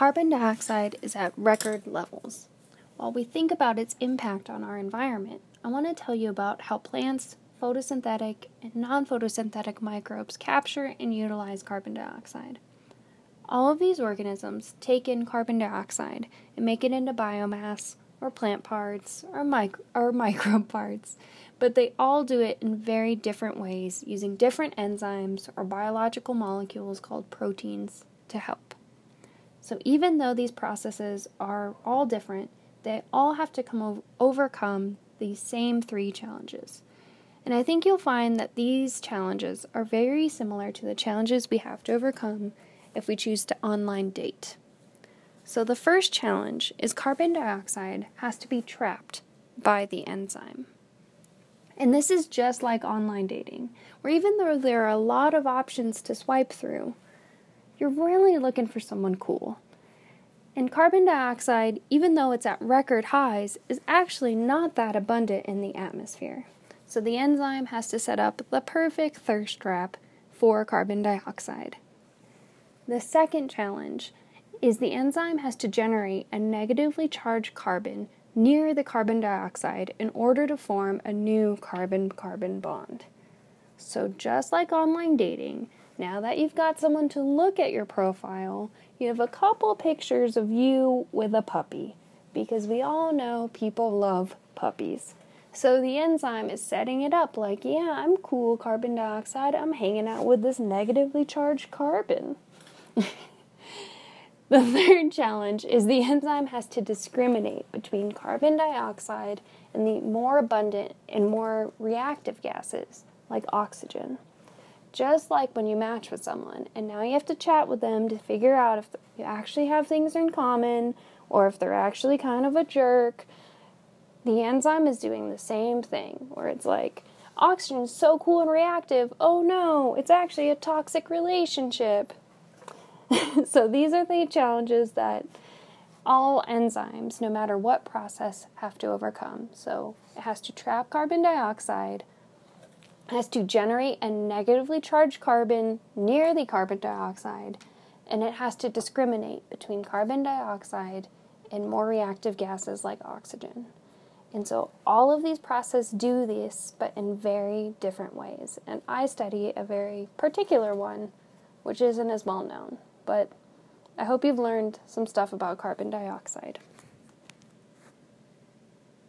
carbon dioxide is at record levels. While we think about its impact on our environment, I want to tell you about how plants, photosynthetic, and non photosynthetic microbes capture and utilize carbon dioxide. All of these organisms take in carbon dioxide and make it into biomass, or plant parts, or, mic- or microbe parts, but they all do it in very different ways using different enzymes or biological molecules called proteins to help. So, even though these processes are all different, they all have to come overcome these same three challenges. And I think you'll find that these challenges are very similar to the challenges we have to overcome if we choose to online date. So, the first challenge is carbon dioxide has to be trapped by the enzyme. And this is just like online dating, where even though there are a lot of options to swipe through, you're really looking for someone cool. And carbon dioxide, even though it's at record highs, is actually not that abundant in the atmosphere. So the enzyme has to set up the perfect thirst trap for carbon dioxide. The second challenge is the enzyme has to generate a negatively charged carbon near the carbon dioxide in order to form a new carbon carbon bond. So, just like online dating, now that you've got someone to look at your profile, you have a couple pictures of you with a puppy because we all know people love puppies. So the enzyme is setting it up like, yeah, I'm cool, carbon dioxide. I'm hanging out with this negatively charged carbon. the third challenge is the enzyme has to discriminate between carbon dioxide and the more abundant and more reactive gases like oxygen. Just like when you match with someone and now you have to chat with them to figure out if you actually have things in common or if they're actually kind of a jerk. The enzyme is doing the same thing where it's like, oxygen is so cool and reactive. Oh no, it's actually a toxic relationship. so these are the challenges that all enzymes, no matter what process, have to overcome. So it has to trap carbon dioxide, has to generate a negatively charged carbon near the carbon dioxide, and it has to discriminate between carbon dioxide and more reactive gases like oxygen. And so all of these processes do this, but in very different ways. And I study a very particular one, which isn't as well known. But I hope you've learned some stuff about carbon dioxide.